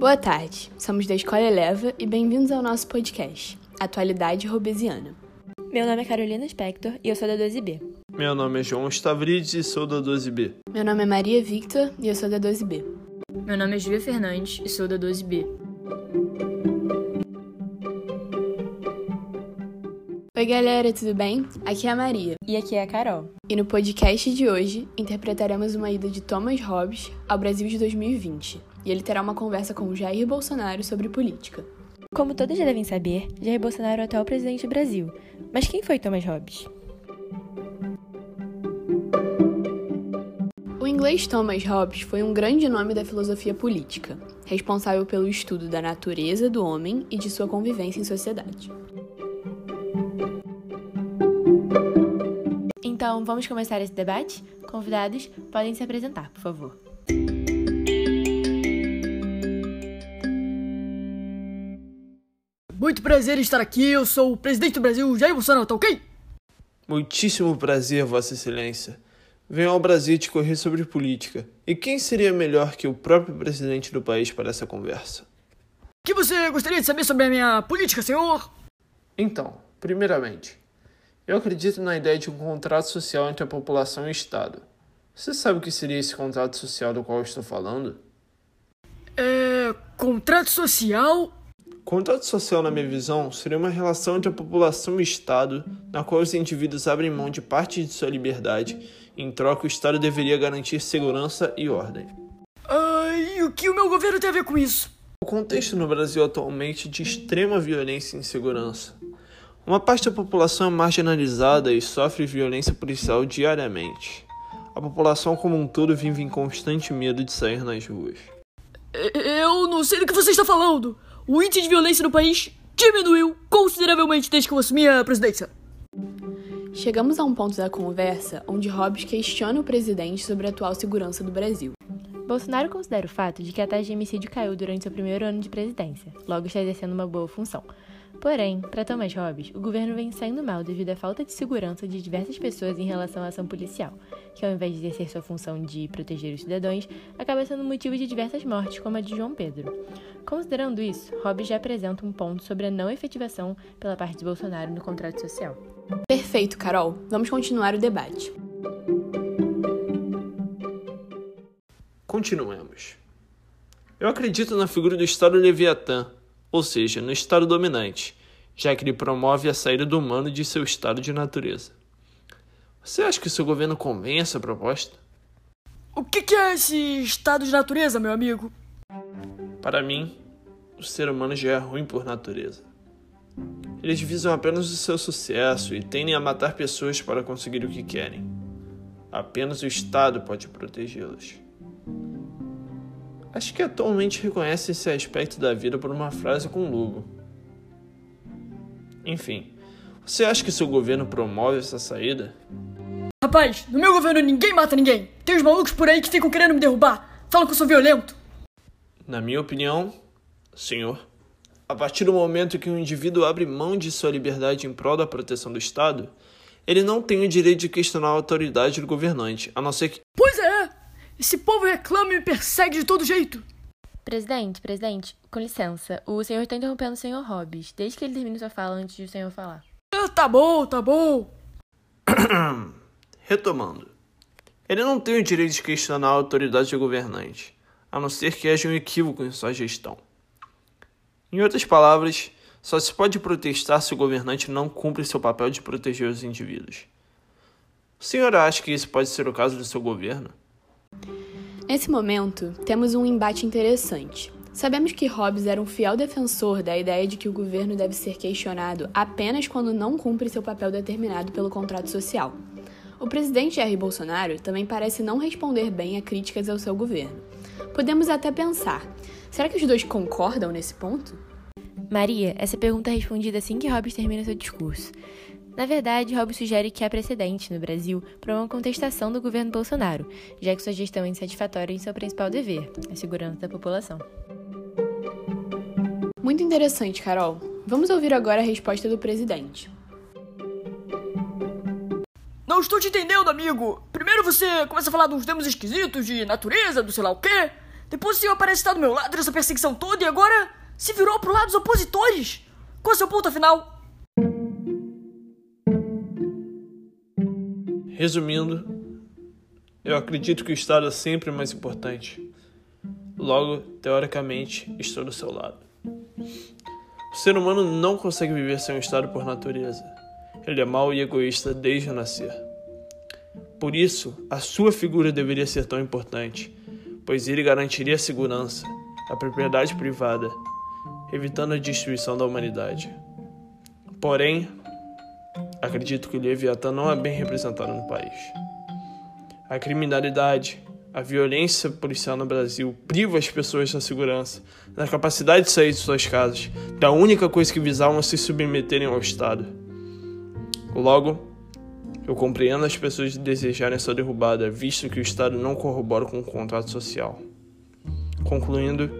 Boa tarde, somos da Escola Eleva e bem-vindos ao nosso podcast, Atualidade Robesiana. Meu nome é Carolina Spector e eu sou da 12B. Meu nome é João Stavrides e sou da 12B. Meu nome é Maria Victor e eu sou da 12B. Meu nome é Júlia Fernandes e sou da 12B. Oi, galera, tudo bem? Aqui é a Maria. E aqui é a Carol. E no podcast de hoje, interpretaremos uma ida de Thomas Hobbes ao Brasil de 2020. E ele terá uma conversa com Jair Bolsonaro sobre política. Como todos já devem saber, Jair Bolsonaro é o atual presidente do Brasil. Mas quem foi Thomas Hobbes? O inglês Thomas Hobbes foi um grande nome da filosofia política, responsável pelo estudo da natureza do homem e de sua convivência em sociedade. Então, vamos começar esse debate? Convidados, podem se apresentar, por favor. Muito prazer em estar aqui. Eu sou o presidente do Brasil, Jair Bolsonaro, tá ok? Muitíssimo prazer, Vossa Excelência. Venho ao Brasil discorrer sobre política. E quem seria melhor que o próprio presidente do país para essa conversa? O que você gostaria de saber sobre a minha política, senhor? Então, primeiramente, eu acredito na ideia de um contrato social entre a população e o Estado. Você sabe o que seria esse contrato social do qual eu estou falando? É. Contrato social? Contrato social, na minha visão, seria uma relação entre a população e o Estado, na qual os indivíduos abrem mão de parte de sua liberdade, e em troca o Estado deveria garantir segurança e ordem. Ah, e o que o meu governo tem a ver com isso? O contexto no Brasil atualmente é de extrema violência e insegurança. Uma parte da população é marginalizada e sofre violência policial diariamente. A população como um todo vive em constante medo de sair nas ruas. Eu não sei do que você está falando. O índice de violência no país diminuiu consideravelmente desde que eu assumi a presidência. Chegamos a um ponto da conversa onde Hobbes questiona o presidente sobre a atual segurança do Brasil. Bolsonaro considera o fato de que a taxa de homicídio caiu durante seu primeiro ano de presidência, logo está exercendo uma boa função. Porém, para Thomas Hobbes, o governo vem saindo mal devido à falta de segurança de diversas pessoas em relação à ação policial, que ao invés de exercer sua função de proteger os cidadãos, acaba sendo motivo de diversas mortes, como a de João Pedro. Considerando isso, Hobbes já apresenta um ponto sobre a não efetivação pela parte de Bolsonaro no contrato social. Perfeito, Carol. Vamos continuar o debate. Continuemos. Eu acredito na figura do Estado Leviatã, ou seja, no Estado dominante, já que ele promove a saída do humano de seu estado de natureza. Você acha que o seu governo convém essa proposta? O que é esse estado de natureza, meu amigo? Para mim, o ser humano já é ruim por natureza. Eles visam apenas o seu sucesso e tendem a matar pessoas para conseguir o que querem. Apenas o Estado pode protegê-los. Acho que atualmente reconhece esse aspecto da vida por uma frase com Lugo. Enfim, você acha que seu governo promove essa saída? Rapaz, no meu governo ninguém mata ninguém. Tem os malucos por aí que ficam querendo me derrubar. Falam que eu sou violento. Na minha opinião, senhor, a partir do momento que um indivíduo abre mão de sua liberdade em prol da proteção do Estado, ele não tem o direito de questionar a autoridade do governante, a não ser que. Pois é! Esse povo reclama e me persegue de todo jeito. Presidente, presidente, com licença, o senhor está interrompendo o senhor Hobbes, desde que ele termine sua fala antes de o senhor falar. Ah, tá bom, tá bom. Retomando. Ele não tem o direito de questionar a autoridade do governante, a não ser que haja um equívoco em sua gestão. Em outras palavras, só se pode protestar se o governante não cumpre seu papel de proteger os indivíduos. O senhor acha que isso pode ser o caso do seu governo? Nesse momento, temos um embate interessante. Sabemos que Hobbes era um fiel defensor da ideia de que o governo deve ser questionado apenas quando não cumpre seu papel determinado pelo contrato social. O presidente Jair Bolsonaro também parece não responder bem a críticas ao seu governo. Podemos até pensar: será que os dois concordam nesse ponto? Maria, essa pergunta é respondida assim que Hobbes termina seu discurso. Na verdade, Hobbes sugere que há precedente no Brasil para uma contestação do governo Bolsonaro, já que sua gestão é insatisfatória em seu principal dever, a segurança da população. Muito interessante, Carol. Vamos ouvir agora a resposta do presidente. Não estou te entendendo, amigo. Primeiro você começa a falar de uns termos esquisitos de natureza, do sei lá o quê. Depois o senhor parece estar do meu lado nessa perseguição toda e agora se virou pro lado dos opositores. Qual é o seu ponto afinal? Resumindo, eu acredito que o Estado é sempre mais importante. Logo, teoricamente, estou do seu lado. O ser humano não consegue viver sem o Estado por natureza. Ele é mau e egoísta desde o nascer. Por isso, a sua figura deveria ser tão importante, pois ele garantiria a segurança, a propriedade privada, evitando a destruição da humanidade. Porém, acredito que o Leviatã não é bem representado no país. A criminalidade, a violência policial no Brasil priva as pessoas da segurança, da capacidade de sair de suas casas, da única coisa que visavam se submeterem ao Estado. Logo, eu compreendo as pessoas desejarem essa derrubada, visto que o Estado não corrobora com o contrato social. Concluindo,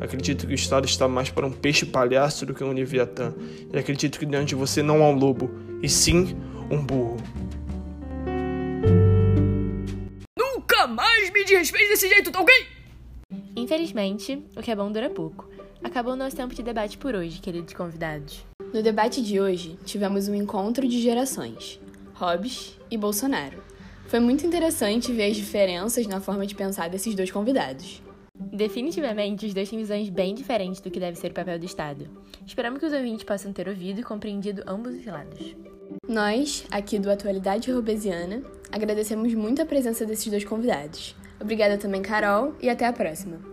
acredito que o Estado está mais para um peixe palhaço do que um leviatã, e acredito que diante de você não há um lobo, e sim um burro. Nunca mais me desrespeite desse jeito, tá ok? Infelizmente, o que é bom dura pouco. Acabou o nosso tempo de debate por hoje, queridos convidados. No debate de hoje, tivemos um encontro de gerações, Hobbes e Bolsonaro. Foi muito interessante ver as diferenças na forma de pensar desses dois convidados. Definitivamente, os dois têm visões bem diferentes do que deve ser o papel do Estado. Esperamos que os ouvintes possam ter ouvido e compreendido ambos os lados. Nós, aqui do Atualidade Robesiana, agradecemos muito a presença desses dois convidados. Obrigada também, Carol, e até a próxima.